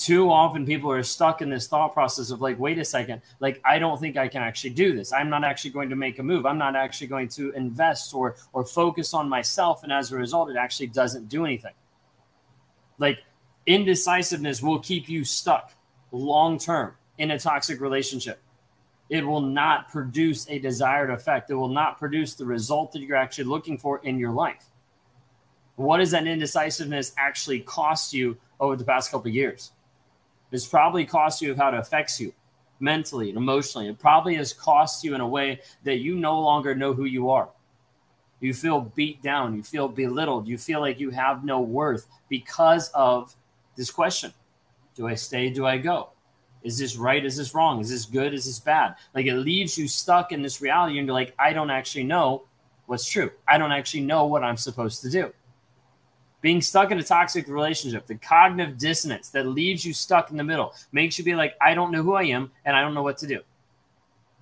too often people are stuck in this thought process of like wait a second like i don't think i can actually do this. I'm not actually going to make a move. I'm not actually going to invest or or focus on myself and as a result it actually doesn't do anything. Like indecisiveness will keep you stuck long term in a toxic relationship. It will not produce a desired effect. It will not produce the result that you're actually looking for in your life. What does that indecisiveness actually cost you over the past couple years it's probably cost you of how it affects you mentally and emotionally. It probably has cost you in a way that you no longer know who you are. You feel beat down. You feel belittled. You feel like you have no worth because of this question Do I stay? Do I go? Is this right? Is this wrong? Is this good? Is this bad? Like it leaves you stuck in this reality and you're like, I don't actually know what's true. I don't actually know what I'm supposed to do being stuck in a toxic relationship, the cognitive dissonance that leaves you stuck in the middle, makes you be like, I don't know who I am and I don't know what to do.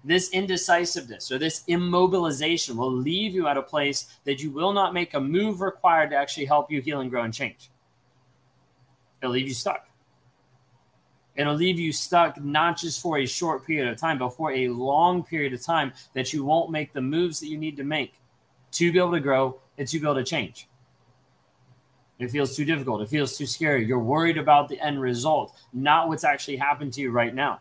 This indecisiveness or this immobilization will leave you at a place that you will not make a move required to actually help you heal and grow and change. It'll leave you stuck. It'll leave you stuck not just for a short period of time, but for a long period of time that you won't make the moves that you need to make to be able to grow and to be able to change. It feels too difficult. It feels too scary. You're worried about the end result, not what's actually happened to you right now.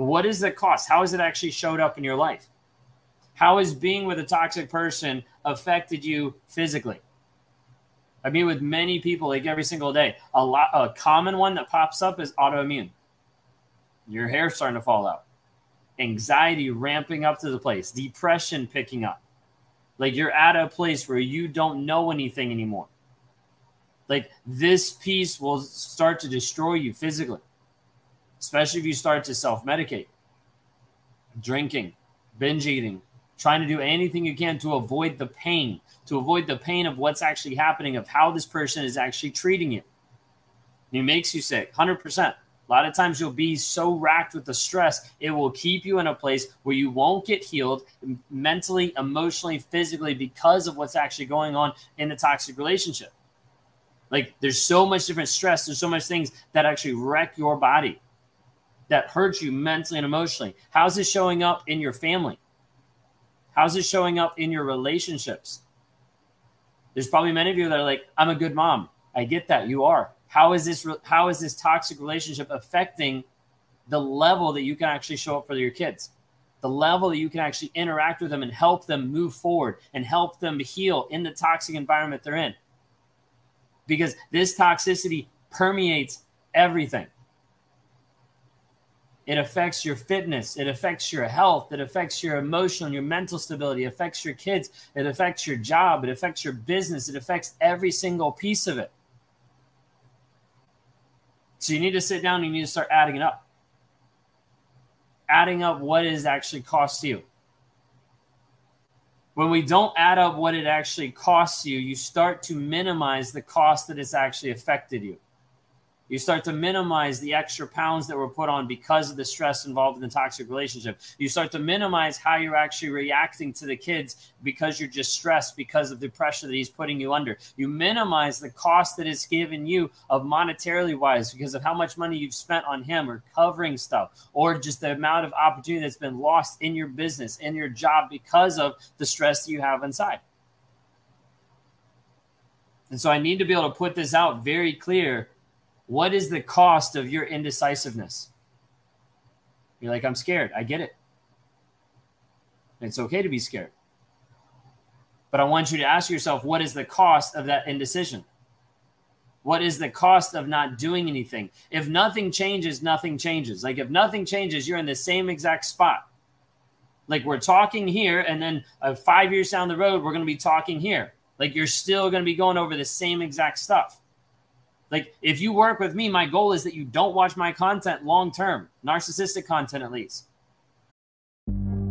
What is the cost? How has it actually showed up in your life? How has being with a toxic person affected you physically? I mean, with many people, like every single day, a lot, a common one that pops up is autoimmune. Your hair starting to fall out, anxiety ramping up to the place, depression picking up. Like you're at a place where you don't know anything anymore. Like this piece will start to destroy you physically especially if you start to self medicate, drinking, binge eating, trying to do anything you can to avoid the pain, to avoid the pain of what's actually happening, of how this person is actually treating you. It makes you sick, 100%. A lot of times you'll be so racked with the stress, it will keep you in a place where you won't get healed mentally, emotionally, physically because of what's actually going on in the toxic relationship. Like there's so much different stress, there's so much things that actually wreck your body that hurts you mentally and emotionally? How's it showing up in your family? How's it showing up in your relationships? There's probably many of you that are like, I'm a good mom. I get that. You are. How is this how is this toxic relationship affecting the level that you can actually show up for your kids? The level that you can actually interact with them and help them move forward and help them heal in the toxic environment they're in. Because this toxicity permeates everything. It affects your fitness. It affects your health. It affects your emotional and your mental stability. It affects your kids. It affects your job. It affects your business. It affects every single piece of it. So you need to sit down and you need to start adding it up. Adding up what it actually costs you. When we don't add up what it actually costs you, you start to minimize the cost that it's actually affected you. You start to minimize the extra pounds that were put on because of the stress involved in the toxic relationship. You start to minimize how you're actually reacting to the kids because you're just stressed because of the pressure that he's putting you under. You minimize the cost that it's given you of monetarily wise because of how much money you've spent on him or covering stuff or just the amount of opportunity that's been lost in your business, in your job because of the stress that you have inside. And so I need to be able to put this out very clear what is the cost of your indecisiveness? You're like, I'm scared. I get it. It's okay to be scared. But I want you to ask yourself, what is the cost of that indecision? What is the cost of not doing anything? If nothing changes, nothing changes. Like if nothing changes, you're in the same exact spot. Like we're talking here, and then uh, five years down the road, we're going to be talking here. Like you're still going to be going over the same exact stuff. Like if you work with me, my goal is that you don't watch my content long term, narcissistic content at least.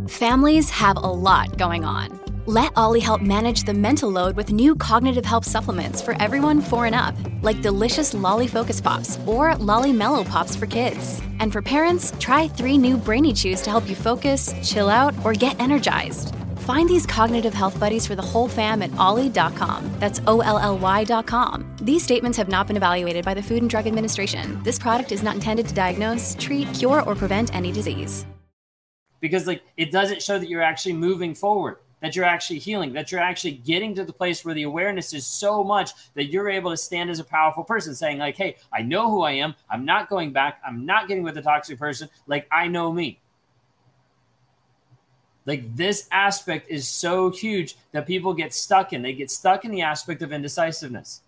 Families have a lot going on. Let Olly help manage the mental load with new cognitive help supplements for everyone four and up, like delicious Olly Focus Pops or Olly Mellow Pops for kids. And for parents, try three new Brainy Chews to help you focus, chill out, or get energized. Find these cognitive health buddies for the whole fam at olly.com. That's O L L Y.com. These statements have not been evaluated by the Food and Drug Administration. This product is not intended to diagnose, treat, cure, or prevent any disease. Because like it doesn't show that you're actually moving forward, that you're actually healing, that you're actually getting to the place where the awareness is so much that you're able to stand as a powerful person saying like, "Hey, I know who I am. I'm not going back. I'm not getting with a toxic person. Like I know me." Like this aspect is so huge that people get stuck in. They get stuck in the aspect of indecisiveness.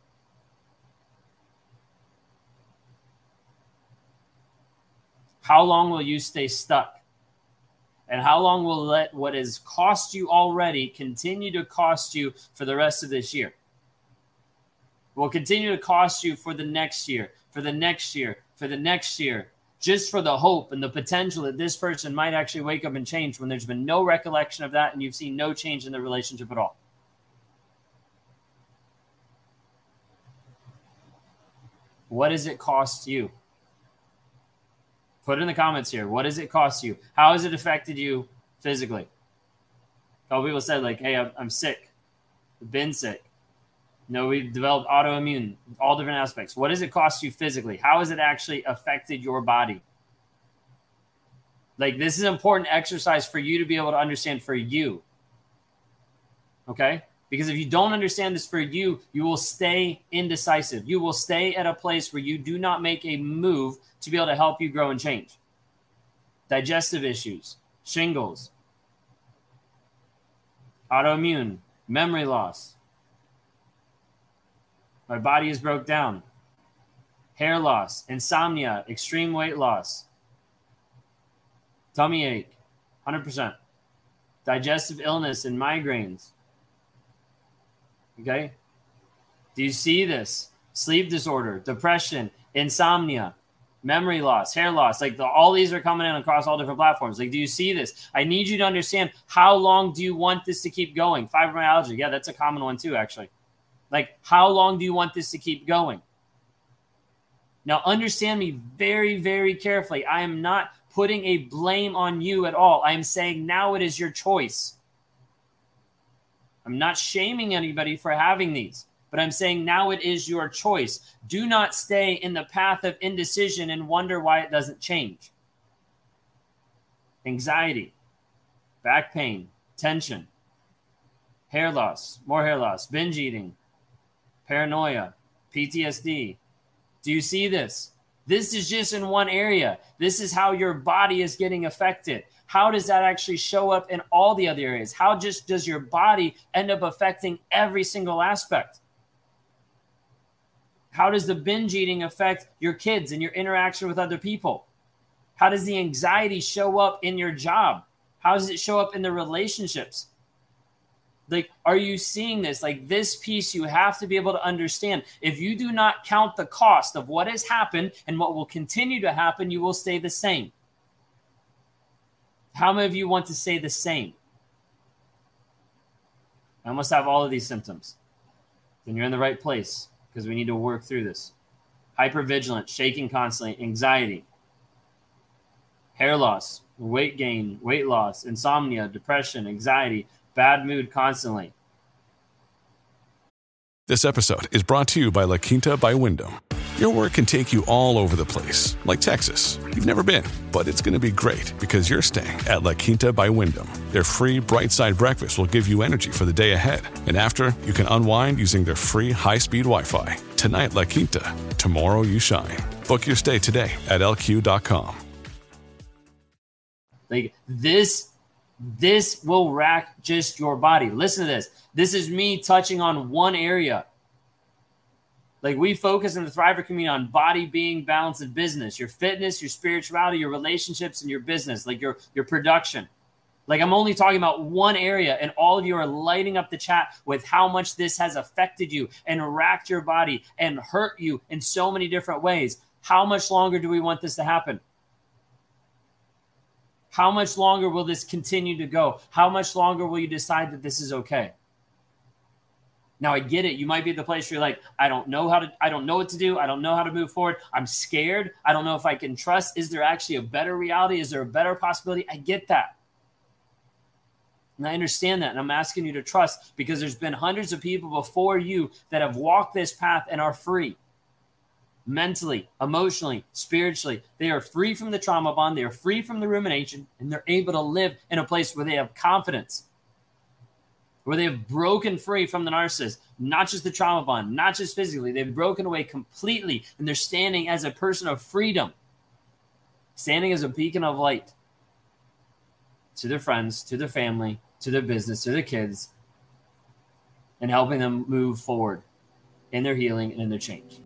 How long will you stay stuck? And how long will let what has cost you already continue to cost you for the rest of this year? Will continue to cost you for the next year, for the next year, for the next year, just for the hope and the potential that this person might actually wake up and change when there's been no recollection of that and you've seen no change in the relationship at all. What does it cost you? Put in the comments here. What does it cost you? How has it affected you physically? A couple people said, like, hey, I'm, I'm sick. I've been sick. No, we've developed autoimmune, all different aspects. What does it cost you physically? How has it actually affected your body? Like, this is an important exercise for you to be able to understand for you. Okay? Because if you don't understand this for you, you will stay indecisive. You will stay at a place where you do not make a move to be able to help you grow and change. Digestive issues, shingles, autoimmune, memory loss, my body is broke down. Hair loss, insomnia, extreme weight loss, tummy ache, 100%. Digestive illness and migraines. Okay? Do you see this? Sleep disorder, depression, insomnia, memory loss, hair loss. Like the, all these are coming in across all different platforms. Like, do you see this? I need you to understand how long do you want this to keep going? Fibromyalgia. Yeah, that's a common one too, actually. Like, how long do you want this to keep going? Now, understand me very, very carefully. I am not putting a blame on you at all. I am saying now it is your choice. I'm not shaming anybody for having these, but I'm saying now it is your choice. Do not stay in the path of indecision and wonder why it doesn't change. Anxiety, back pain, tension, hair loss, more hair loss, binge eating, paranoia, PTSD. Do you see this? This is just in one area. This is how your body is getting affected. How does that actually show up in all the other areas? How just does your body end up affecting every single aspect? How does the binge eating affect your kids and your interaction with other people? How does the anxiety show up in your job? How does it show up in the relationships? Like, are you seeing this? Like, this piece you have to be able to understand. If you do not count the cost of what has happened and what will continue to happen, you will stay the same. How many of you want to stay the same? I must have all of these symptoms. Then you're in the right place because we need to work through this. Hypervigilant, shaking constantly, anxiety, hair loss, weight gain, weight loss, insomnia, depression, anxiety, bad mood constantly. This episode is brought to you by La Quinta by Wyndham. Your work can take you all over the place, like Texas. You've never been, but it's going to be great because you're staying at La Quinta by Wyndham. Their free bright side breakfast will give you energy for the day ahead. And after, you can unwind using their free high speed Wi Fi. Tonight, La Quinta. Tomorrow, you shine. Book your stay today at lq.com. Like this this will rack just your body. Listen to this. This is me touching on one area. Like we focus in the Thriver community on body, being, balance, and business. Your fitness, your spirituality, your relationships, and your business. Like your your production. Like I'm only talking about one area, and all of you are lighting up the chat with how much this has affected you and racked your body and hurt you in so many different ways. How much longer do we want this to happen? How much longer will this continue to go? How much longer will you decide that this is okay? Now I get it. You might be at the place where you're like, I don't know how to, I don't know what to do. I don't know how to move forward. I'm scared. I don't know if I can trust. Is there actually a better reality? Is there a better possibility? I get that. And I understand that. And I'm asking you to trust because there's been hundreds of people before you that have walked this path and are free mentally, emotionally, spiritually. They are free from the trauma bond. They are free from the rumination and they're able to live in a place where they have confidence where they have broken free from the narcissist, not just the trauma bond, not just physically, they've broken away completely and they're standing as a person of freedom, standing as a beacon of light to their friends, to their family, to their business, to their kids, and helping them move forward in their healing and in their change.